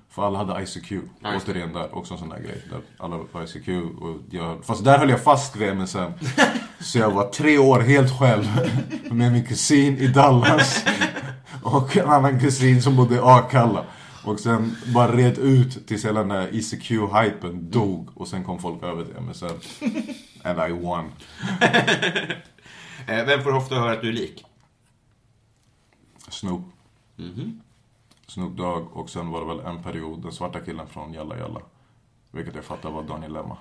För alla hade ICQ, återigen där, också en sån där grej. Där alla var på ICQ och jag, fast där höll jag fast vid MSN. så jag var tre år helt själv med min kusin i Dallas. Och en annan kusin som bodde i Akalla. Och sen bara red ut tills hela den där ICQ-hypen dog. Och sen kom folk över till MSN. And I won. Eh, vem får ofta höra att du är lik? Snoop. Snoop Dogg. Och sen var det väl en period, den svarta killen från Jalla Jalla. Vilket jag fattar var Daniel Lemma.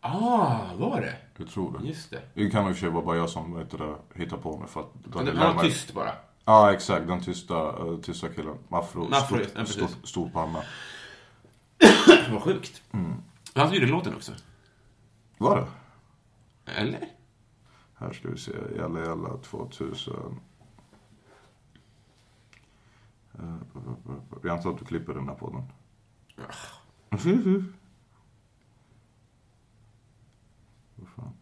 Ah, var det? Jag tror det. Just det. Det kan i och för sig vara bara jag som vet du, hittar på mig för att Daniel han var Lemma... tyst bara. Ja, exakt. Den tysta, uh, tysta killen. Afro. Afro, stor, ja, stor, stor panna. Vad sjukt. Han som gjorde låten också. Var det? Eller? Här ska vi se. Jalla Jalla 2000. Eh, Jag antar att du klipper den här podden. Vad fan.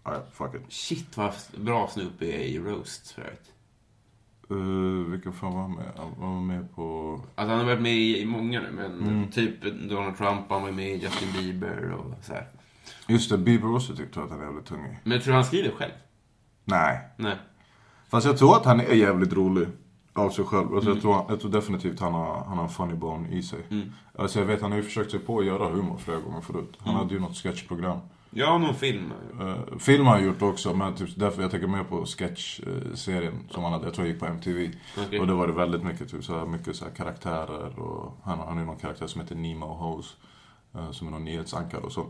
Ah, ja, fuck it. Shit vad bra Snoop är i Roast för övrigt. Uh, vilken fan var han med? Han var med på... Alltså han har varit med i, många nu, men typ Donald Trump, han var med i Justin Bieber och så här. Just det, Bieber också tyckte jag att han är jävligt tung i. Men jag tror han skriver själv. Nej. Nej. Fast jag tror att han är jävligt rolig. Av sig själv. Alltså jag, tror, jag tror definitivt han har, han har en funny bone i sig. Alltså jag vet, han har ju försökt sig på att göra humor flera gånger förut. Han hade ju något sketchprogram. Ja, någon film. Uh, film har han gjort också, men typ, därför jag tänker mer på sketch-serien som han hade, jag tror jag gick på MTV. Okej. Och då var det väldigt mycket, typ, så här, mycket så här, karaktärer och han, han har ju någon karaktär som heter Nemo Hose. Eh, som är någon nyhetsankare och så.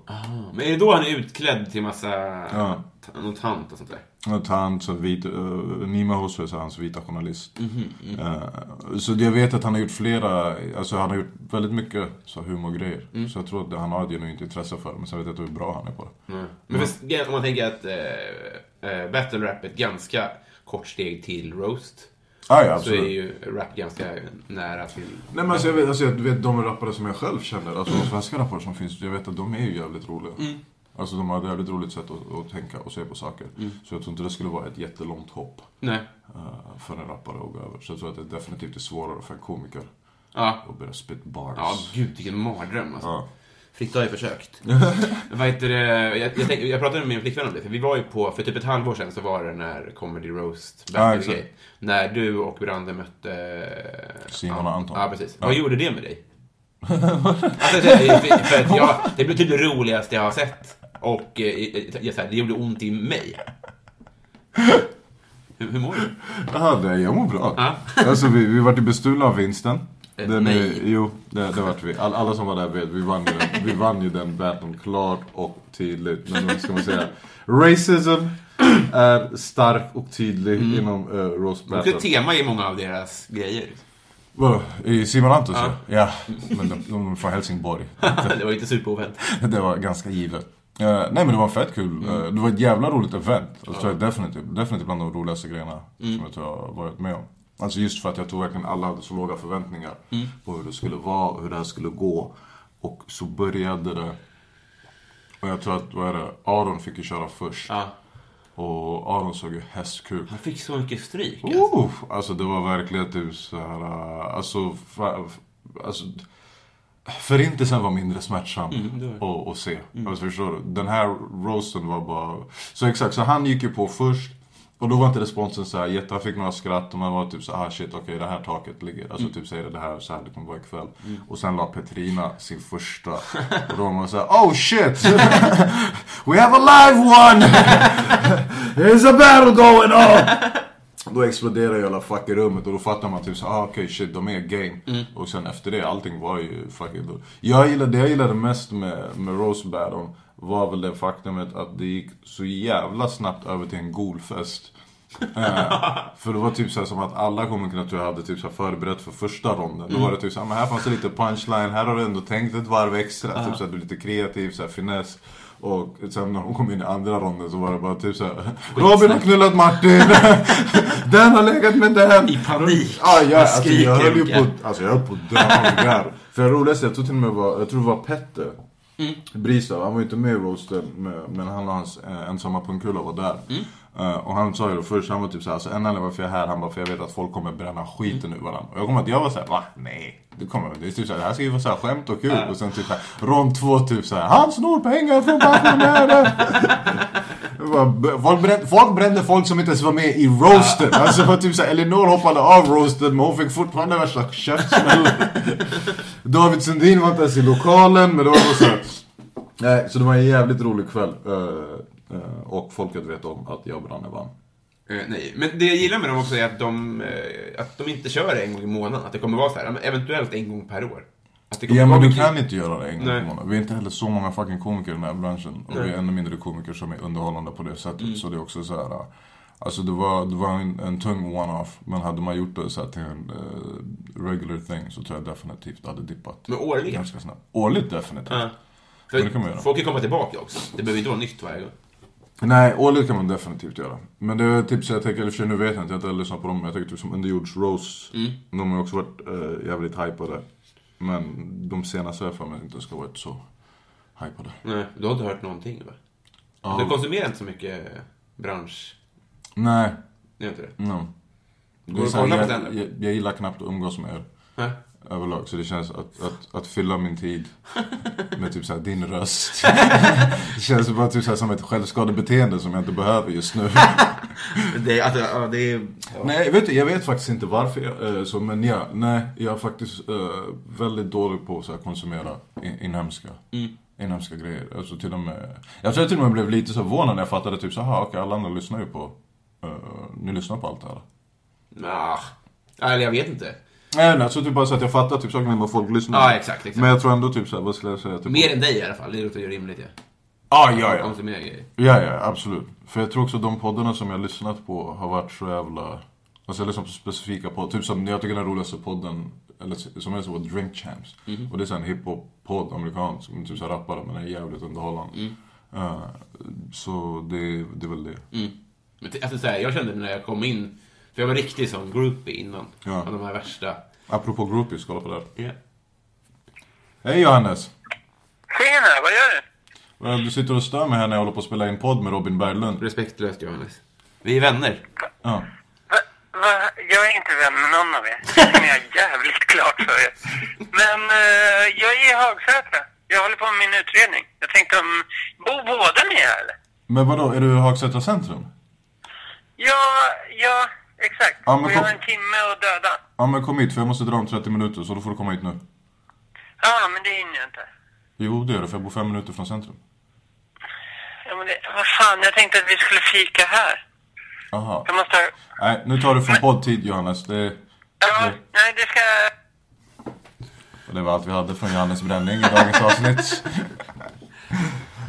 Men är det då han är utklädd till massa... Ja. Någon tant och sånt där? Och tant, så vit, uh, Nima Hose är hans vita journalist. Mhm, Eh, så jag vet att han har gjort flera, alltså han har gjort väldigt mycket så humorgrejer. Mm. Så jag tror att han har ett genuint intresse för det. Men sen vet jag inte hur bra han är på det. Nej. Men för, om man tänker att eh, eh, battle rap är ett ganska kort steg till roast. Ah, ja, Så är ju rap ganska nära till... Nej men alltså jag vet, alltså, jag vet de rappare som jag själv känner, alltså de svenska rappare som finns, jag vet att de är ju jävligt roliga. Mm. Alltså de har ett jävligt roligt sätt att, att tänka och se på saker. Så jag tror inte det skulle vara ett jättelångt hopp Nej. eh, för en rappare att gå över. Så jag tror att det definitivt är svårare för en komiker Ja. att börja spit bars. Ja, gud vilken mardröm alltså. Ja. Fritte har ju försökt. Vad heter det? Jag, jag, tänk, jag pratade med min flickvän om det, för vi var ju på, för typ ett halvår sedan så var det när Comedy Roast exakt. grej. När du och Brande mötte... Simon och Anton. Ja, precis. Ja. Vad gjorde det med dig? alltså, det, för, jag, det blev typ det roligaste jag har sett. Och eh, jag, så här, det gjorde ont i mig. Hur, hur mår du? Ja, det, jag mår bra. Ja. Alltså vi, vi vart bestulna av vinsten. Eh, Den nej. Är, jo, det, det vart vi. All, alla som var där vet, vi vann ju den, vi vann ju den battlen klart och tydligt. Men vad ska man säga? Racism är stark och tydlig inom uh, roast Det är battle. tema i många av deras grejer. Vadå? I Simon Anton så? Ja. Ja. men de, de är från Helsingborg. det var inte superoväntat. Det var ganska givet. Eh, nej men det var fett kul. Eh, det var ett jävla roligt event. Alltså, jag är definitivt, definitivt bland de roligaste grejerna som jag tror jag har varit med om. Alltså just för att jag tror verkligen alla hade så låga förväntningar på hur det skulle vara och hur det här skulle gå. Och så började det. Och jag tror att, vad är det, Aron fick ju köra först. Ja. Och Aron såg ju hästkuk. Han fick så mycket stryk. Alltså. Uh, alltså det var verkligen typ så här, uh, alltså, fa, f- alltså Förintelsen var mindre smärtsam Mm, att, att se. Alltså, förstår du? Den här roasten var bara... Så exakt, så han gick ju på först. Och då var inte responsen så här jätte, han fick några skratt och man var typ så ah shit okej det här taket ligger, alltså Mm. typ säger det, det här så här det kommer vara ikväll. Och sen la Petrina sin första. Och då var man såhär oh shit! We have a live one! There's a battle going on! Då exploderar ju hela fucking rummet och då fattar man typ så ah okej shit de är game. Och sen efter det, allting var ju fucking då. Jag gillade, det jag gillade mest med, med Rose Battle var väl det faktumet att det gick så jävla snabbt över till en golfest. Eh, för det var typ så som att alla komikerna tror jag hade typ så förberett för första ronden. Då var det typ så här, men här fanns det lite punchline, här har du ändå tänkt ett varv extra. Typ så här, du är lite kreativ, så här finess. Och sen när hon kom in i andra ronden så var det bara typ såhär Robin har knullat Martin! den har legat med den! I panik. Ah, ja, alltså, jag höll ju på, alltså, jag höll på att. För det roligaste, jag tror till och med var, jag tror det var Petter Mm. Bristav, han var ju inte med i roasten men- men han och hans eh, ensamma pungkula var där. Mm. Eh, och han sa ju då först, han var typ såhär, alltså en anledning varför jag är här, han bara för jag vet att folk kommer bränna skiten ur varandra. Och jag kommer att jag var såhär, va? Nej. Det kommer, det är typ såhär, det här ska ju vara såhär skämt och kul. Och sen typ såhär, rond två typ såhär, han snor pengar från pensionärer. Folk brände, folk brände folk som inte ens var med i roasten. Alltså för typ såhär, Elinor hoppade av roasten men hon fick fortfarande värsta käftsmällen. David Sundin var inte ens i lokalen men det var bara såhär. Nej, så det var en jävligt rolig kväll. Eh, och folket vet om att jag och Branne vann. Eh, nej, men det jag gillar med dem också är att de, eh, att de inte kör en gång i månaden. Att det kommer vara så här, eventuellt en gång per år. Ja men du kan inte göra det en gång Nej. per månad. Vi är inte heller så många fucking komiker i den här branschen. Och Nej. vi är ännu mindre komiker som är underhållande på det sättet. Mm. Så det är också så här. Alltså det var, det var en, en tung one-off. Men hade man gjort det så till en eh, regular thing så tror jag definitivt det hade dippat. Men årligen? Ganska snabbt. Årligt definitivt. Ja. Men det kan man göra. Folk kan komma tillbaka också. Det behöver inte vara nytt varje gång. Nej, årligt kan man definitivt göra. Men det är typ så jag tänker, eller för nu vet jag inte, jag har inte lyssnat på dem. Men jag tänker typ som Underjords Rose. Mm. De har ju också varit eh, jävligt hypade. Men de senaste har jag för mig inte ska varit så hypade. Nej, du har inte hört någonting va? Ja. Du konsumerar inte så mycket bransch... Nej, gör inte det? no. Går Det är du här, kollar på jag, stand-up? jag, jag gillar knappt att umgås med er. Överlag. Så det känns att, att, att fylla min tid med typ så här din röst. det känns bara typ så som ett självskadebeteende som jag inte behöver just nu. Det alltså, ja, det är... Nej, vet du, jag vet faktiskt inte varför jag, eh, så, men ja, nej, jag är faktiskt eh, väldigt dålig på att konsumera in, inhemska, inhemska grejer. Alltså till och med, jag tror jag till och med blev lite så förvånad när jag fattade typ så här, okej alla andra lyssnar ju på, eh, ni lyssnar på allt det här. Ah. Eller jag vet inte. Nej, nej, så typ bara så att jag fattar typ saker med vad folk lyssnar Ja, exakt, exakt. Men jag tror ändå typ så här, vad skulle jag säga? Typ, Mer än dig i alla fall. Det låter ju rimligt ja. ah, ja, ja. Grejer. Ja, ja, absolut. För jag tror också de poddarna som jag har lyssnat på har varit så jävla... Alltså jag lyssnar på specifika poddar. Typ som jag tycker den roligaste podden, eller som är så var Drink Champs. Och det är så här en hiphop-podd, amerikansk, som typ så här rappare, men den är jävligt underhållande. Eh, så det, det är väl det. Mm. Men t- alltså, så här, jag kände när jag kom in, jag var riktig sån groupie innan. Ja. Av de här värsta. Apropå groupies, kolla på det här. Ja. Hej Johannes! Tjena, vad gör du? Du sitter och stör mig här när jag håller på att spela in podd med Robin Berglund. Respektlöst Johannes. Vi är vänner. Ja. Va, va, jag är inte vän med någon av er. Det kan jag jävligt klart för er. Men eh, jag är i Hagsätra. Jag håller på med min utredning. Jag tänkte om... Bor båda ni här eller? Men vadå, är du i Hagsätra centrum? Ja, ja, exakt. Ja, men jag kom- har en timme att döda. Ja men kom hit för jag måste dra om 30 minuter så då får du komma hit nu. Ja, men det hinner jag inte. Jo det gör du för jag bor fem minuter från centrum. Ja, men det, vad fan, jag tänkte att vi skulle fika här. Aha. Jag måste. Nej, nu tar du från poddtid Johannes. Det, Ja, det, nej, det ska... och det var allt vi hade från Johannes bränning i dagens avsnitt.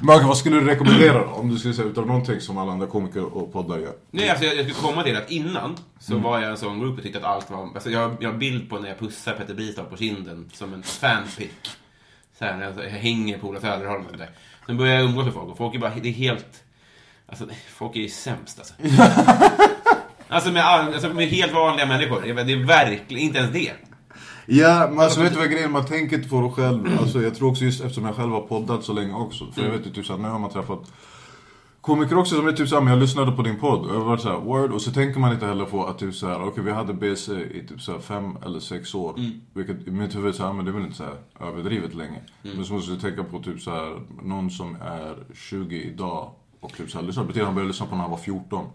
Men vad skulle du rekommendera då? Om du skulle säga utav någonting som alla andra komiker och poddar gör. Nej, alltså jag, jag skulle komma till att innan så var jag en sån grupp och tyckte att allt var... Alltså jag, jag har bild på när jag pussar Petter Bristav på kinden som en fanpick. Så här, när jag, jag hänger på Ola Söderholm. Där. Sen började jag umgås med folk och folk är bara... Det är helt... Alltså, folk är ju sämst alltså. alltså, med, all- alltså med helt vanliga människor. Det är- Det är verkligen inte ens det. Ja, men alltså vet du vad grejen är? Man tänker inte på det själv. Alltså jag tror också just eftersom jag själv har poddat så länge också. För jag vet ju typ så att nu har man träffat Komiker också som är typ såhär, men jag lyssnade på din podd och jag var såhär, word. Och så tänker man inte heller på att typ såhär, okej vi hade BC i typ såhär fem eller sex år. Vilket i mitt huvud är såhär, men det är väl inte såhär överdrivet länge. Men så måste du tänka på typ såhär, någon som är 20 idag och såhär, lyssnar, betyder han började lyssna på när han var 14.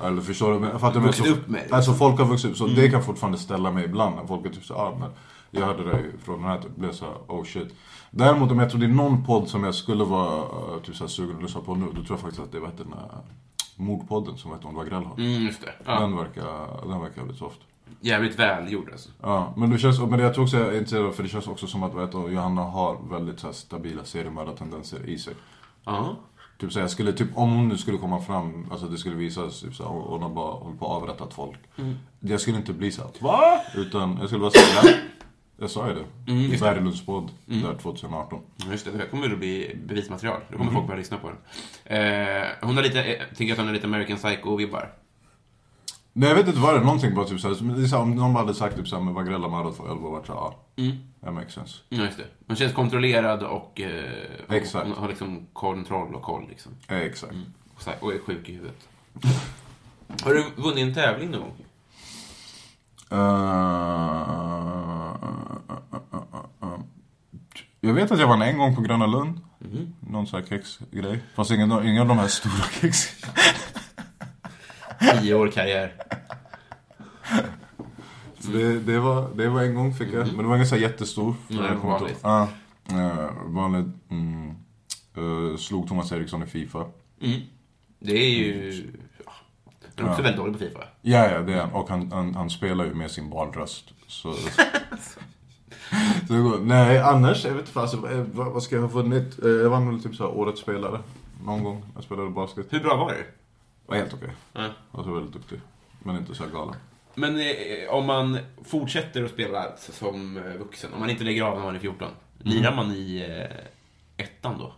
Eller förstår du? Men jag fattar, men Vuxit så- upp med det, Alltså folk har vuxit upp, så det kan fortfarande ställa mig ibland när folk är typ såhär, ah, men jag hörde dig från den här, typ, blev såhär, oh shit. Däremot om jag tror det är någon podd som jag skulle vara uh, typ såhär, sugen att lyssna på nu, då tror jag faktiskt att det var den här mordpodden som vet om Wagrell har. Mm, just det. Ja. Den verkar, den verkar väldigt soft. Jävligt välgjord alltså. Ja, men det känns, men jag tror också jag är intresserad av, för det känns också som att vet Johanna har väldigt så här, stabila seriemördartendenser i sig. Ja. Typ så jag skulle, typ, om hon nu skulle komma fram, alltså det skulle visas, typ så här, och hon har bara hållit på och avrättat folk. Jag skulle inte bli så här, va? Utan jag skulle bara säga, ja. Jag sa ju det. I Berglunds podd, där 2018. Just det, det kommer att bli bevismaterial. Då kommer folk börja lyssna på den. Eh, hon har lite, eh, tycker att hon har lite American Psycho-vibbar. Nej jag vet inte vad det är, någonting bara typ såhär, det är så här, om någon hade sagt typ såhär, men Wagrell har mördat folk, jag hade varit såhär, ja. That makes sense. Ja, just det. Hon känns kontrollerad och, eh, och Exakt. har liksom kontroll och koll. Liksom. Eh, exakt. Och så här- Och är sjuk i huvudet. har du vunnit en tävling någon gång? Eh, jag vet att jag vann en gång på Gröna Lund. Någon sån här kexgrej. Fast ingen, ingen av de här stora kex. Tio år karriär. Så det, det, var, det var en gång fick jag. Men det var ingen så jättestor. Nej, kommer inte vanligt. Ja. eh, vanligt. Mm, eh, slog Thomas Eriksson i Fifa. Mm. Det är ju... Ja. Han är också väldigt dålig på Fifa. Ja, ja, det är han. Och han, han, han spelar ju med sin barnröst. Så... så det går, nej, annars, jag vet inte fast, vad, vad ska jag ha vunnit? Eh, Jag vann väl typ så här årets spelare. Någon gång. Jag spelade basket. Hur bra var det? Var helt okej. Ja. Jag var väldigt duktig. Men inte så galen. Men eh, om man fortsätter att spela som eh, vuxen, om man inte lägger av när man är 14, lirar man i eh, ettan då?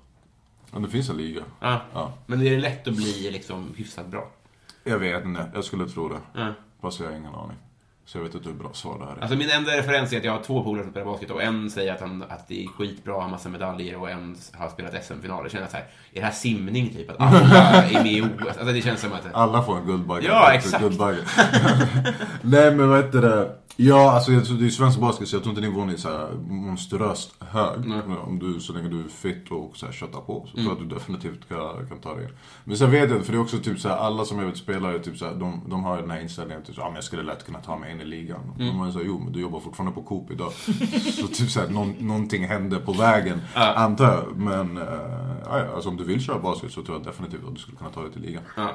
Men det finns en liga. Ja. Ja. Men det är lätt att bli liksom hyfsat bra. Jag vet inte. Jag skulle tro det. Ja. Fast jag har ingen aning. Så jag vet inte hur bra svar det här är. Alltså min enda referens är att jag har två polare som spelar basket och en säger att, han, att det är skitbra, har massa medaljer och en har spelat SM-finaler. Känner så här, är det här simning typ? Att alla är med i OS? Alltså det känns som att... Alla får en guldbagge. Ja, exakt. Guldbagge. Nej men vad heter det? Ja, alltså det är svensk basket så jag tror inte nivån är så här monstruöst hög. Men Om du, så länge du är fit och så här köttar på så tror jag att du definitivt kan, kan ta det. Men sen vet jag för det är också typ så här, alla som jag vet spelare, typ så här, de, de har den här inställningen typ så men jag skulle lätt kunna ta mig in i ligan. Mm. De säger jo men du jobbar fortfarande på Coop idag. så typ så här, någon, någonting hände på vägen, antar jag. Men äh, ja, ja, alltså om du vill köra basket så tror jag definitivt att du skulle kunna ta dig till ligan. Ja.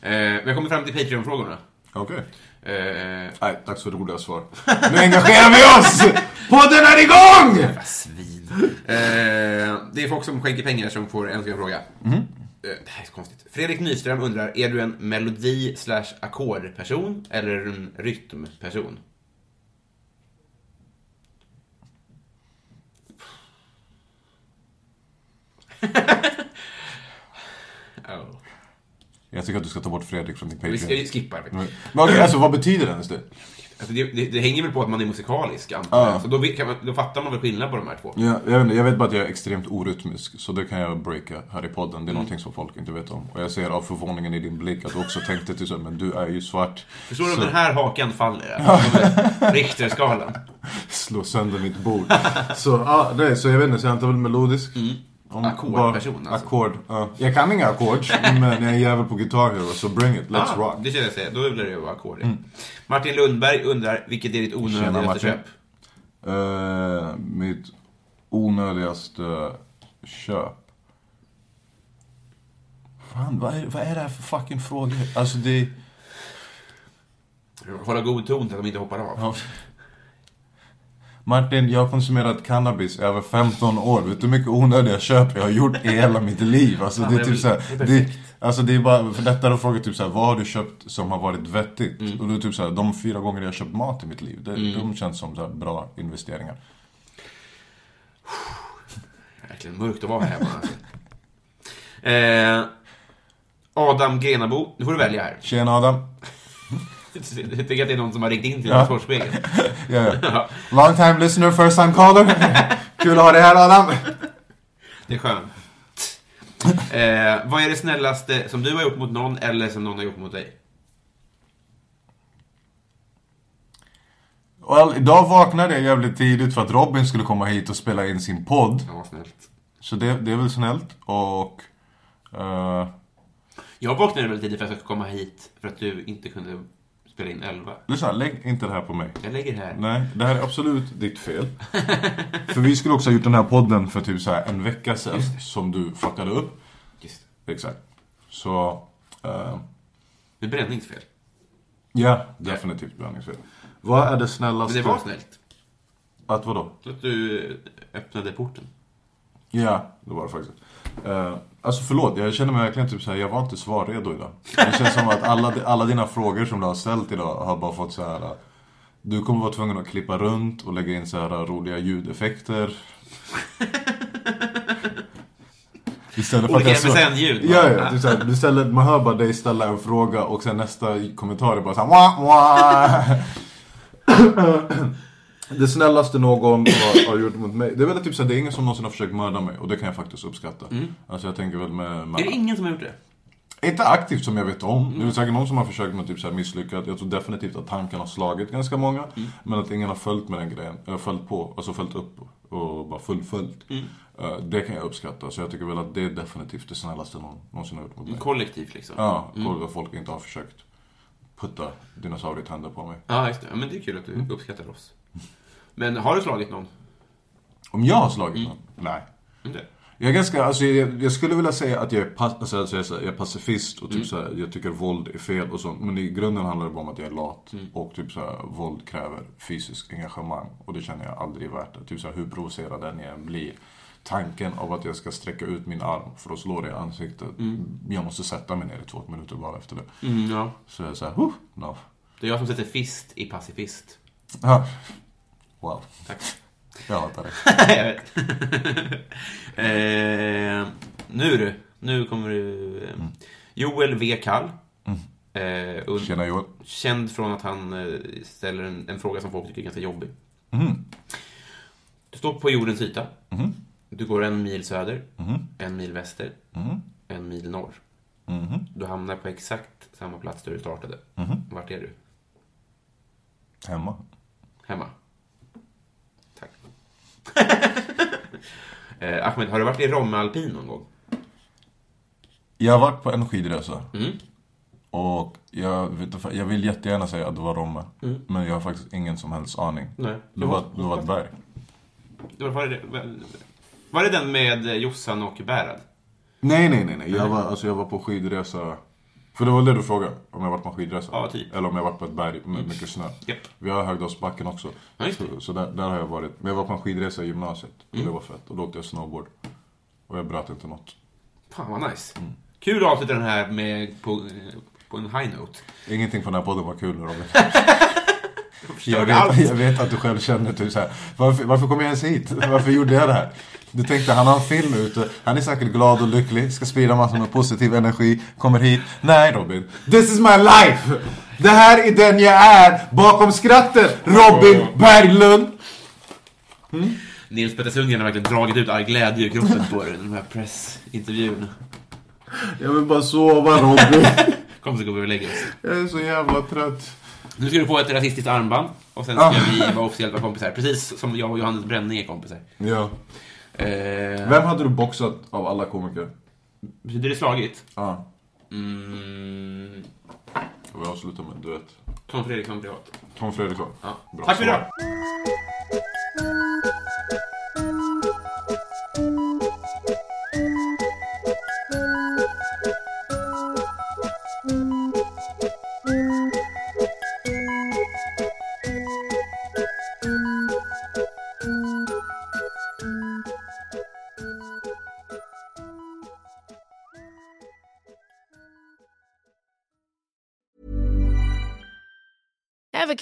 Eh, vi har kommit fram till Patreon-frågorna. Okej. Eh, Nej, dags för roliga svar. Nu engagerar vi oss! Podden är igång! svin. Eh, det är folk som skänker pengar som får en fråga. Eh, det här är så konstigt. Fredrik Nyström undrar, är du en melodi slash ackordperson eller en rytmperson? oh. Jag tycker att du ska ta bort Fredrik från din Patreon. vi skippar. Men men alltså vad betyder det det? Alltså, det, det, det hänger väl på att man är musikalisk, antar jag. Så då, man, då fattar man väl skillnad på de här två. Ja, jag, vet, jag vet bara att jag är extremt orytmisk, så det kan jag breaka här i podden. Det är någonting som folk inte vet om. Och jag ser av förvåningen i din blick att du också tänkte till så, men du är ju svart. Förstår du om den här hakan faller? Alltså, Richterskalan. Slå sönder mitt bord. så, ja, nej, så jag vet inte, så jag antar väl melodisk. Om Ackordperson, alltså. Ackord, ja. Jag kan inga ackord, men jag är jävel på Guitar Hero, så bring it, let's Ah, rock. Det känner jag säga. Då blir det ju ackord. Martin Lundberg undrar, vilket är ditt onödigaste köp? Eh, mitt onödigaste köp. Fan, vad är, vad är det här för fucking frågor? Alltså det... Hålla god ton så att de inte hoppar av. Martin, jag har konsumerat cannabis i över 15 år. Vet du hur mycket onödiga köp jag har gjort i hela mitt liv? Alltså det är typ såhär, det alltså det är bara, för detta att fråga typ såhär, vad har du köpt som har varit vettigt? Mm. Och då är typ såhär, de fyra gånger jag har köpt mat i mitt liv, det, de känns som så här bra investeringar. Verkligen mörkt att vara här. Alltså. Eh, Adam Grenabo, nu får du välja här. Tjena Adam. Jag tycker att det är någon som har ringt in till Ja. Sportspegeln. Ja, ja. Long time listener, first time caller. Kul att ha dig här Adam. Det är skönt. Eh, vad är det snällaste som du har gjort mot någon eller som någon har gjort mot dig? Well, idag vaknade jag jävligt tidigt för att Robin skulle komma hit och spela in sin podd. Ja, snällt. Så det, det är väl snällt. Och... eh, Jag vaknade väldigt tidigt för att jag skulle komma hit för att du inte kunde spela in 11. lyssna, lägg inte det här på mig. Jag lägger här. Nej, det här är absolut ditt fel. för vi skulle också ha gjort den här podden för typ så här en vecka sedan. Som du fuckade upp. Just. Exakt. Så... eh, Det är bränningsfel. ja, definitivt blandningsfel. Vad är det Men snällaste? det var snällt. Att vadå? Att du öppnade porten. Ja, det var det faktiskt. Uh, alltså förlåt, jag känner mig verkligen typ såhär, jag var inte svarredo idag. Det känns som att alla, alla dina frågor som du har ställt idag har bara fått så här. Du kommer vara tvungen att klippa runt och lägga in så här roliga ljudeffekter. Istället Olika jag så- MSN-ljud? Ja, ja. Typ så här, du ställer, man hör bara dig ställa en fråga och sen nästa kommentar är bara såhär wah, wah. Det snällaste någon har, har gjort mot mig, det är väl typ såhär, det är ingen som någonsin har försökt mörda mig och det kan jag faktiskt uppskatta. Alltså jag tänker väl med, med Är det ingen som har gjort det? inte aktivt som jag vet om. Det är säkert någon som har försökt men typ så här misslyckat. Jag tror definitivt att tanken har slagit ganska många. Men att ingen har följt med den grejen. Eller följt på, alltså följt upp och bara fullföljt. Eh, det kan jag uppskatta. Så jag tycker väl att det är definitivt det snällaste någon någonsin har gjort mot mig. Kollektivt liksom. Ja, kolla att folk inte har försökt putta dinosaurietänder på mig. Ja, just det. Men det är kul att du uppskattar oss. Men har du slagit någon? Om jag har slagit någon? Nej. Inte? Jag är ganska, alltså jag, jag skulle vilja säga att jag är, pac- alltså, alltså, jag är, pacifist och typ så här, jag tycker våld är fel och sånt. Men i grunden handlar det bara om att jag är lat. Och typ så här, våld kräver fysiskt engagemang. Och det känner jag aldrig är värt det. Typ så här, hur provocerad den jag än blir. Tanken av att jag ska sträcka ut min arm för att slå dig i ansiktet. Jag måste sätta mig ner i två minuter bara efter det. Mm, ja. Så jag är såhär, huh, no. Det är jag som sätter fist i pacifist. Ja. Wow. Tack. Jag hatar det. jag vet. eh, nu du. Nu kommer du. Eh, Joel V. Kall. Eh, und- Tjena Joel. känd från att han eh, ställer en, en fråga som folk tycker är ganska jobbig. Du står på jordens yta. Du går en mil söder, en mil väster, en mil norr. Du hamnar på exakt samma plats där du startade. Vart är du? Hemma. Hemma. Tack. eh, Ahmed, har du varit i Romme alpin någon gång? Jag har varit på en skidresa. Mm. Och jag, vet, jag vill jättegärna säga att det var Romme. Men jag har faktiskt ingen som helst aning. Nej. Det var, det var ett berg. Det var, var, det, var det den med Jossan och Bärad? Nej, nej, nej. nej. Jag, var, alltså, jag var på skidresa. För det var det du frågade. Om jag varit på en skidresa. Ja, typ. Eller om jag varit på ett berg med mycket snö. Japp. Vi har Högdalsbacken också. Så så där, där har jag varit. Men jag var på en skidresa i gymnasiet. Och Mm. det var fett. Och då åkte jag snowboard. Och jag bröt inte något. Fan vad nice. Kul att avsluta den här med på, på en high note. Ingenting på den här podden var kul Robin. Förstörde Jag vet, jag vet att du själv känner typ så här. Varför, varför kom jag ens hit? Varför gjorde jag det här? Du tänkte han har en film ute. Han är säkert glad och lycklig. Ska sprida massor med positiv energi. Kommer hit. Nej Robin. This is my life! Det här är den jag är. Bakom skrattet. Robin Berglund. Nils Petter Sundgren har verkligen dragit ut all glädje ur kroppen på dig, de här pressintervjuerna. Jag vill bara sova Robin. Kom så går vi och lägger oss. Jag är så jävla trött. Nu ska du få ett rasistiskt armband. Och sen ska vi vara officiellt vara kompisar. Precis som jag och Johannes Bränning är kompisar. Ja. Eh, Vem hade du boxat av alla komiker? betyder det slagit? Ja. Mm, Och jag avslutar med du vet. Tom Fredriksson privat. Tom Fredriksson. Ja. Bra Tack för idag!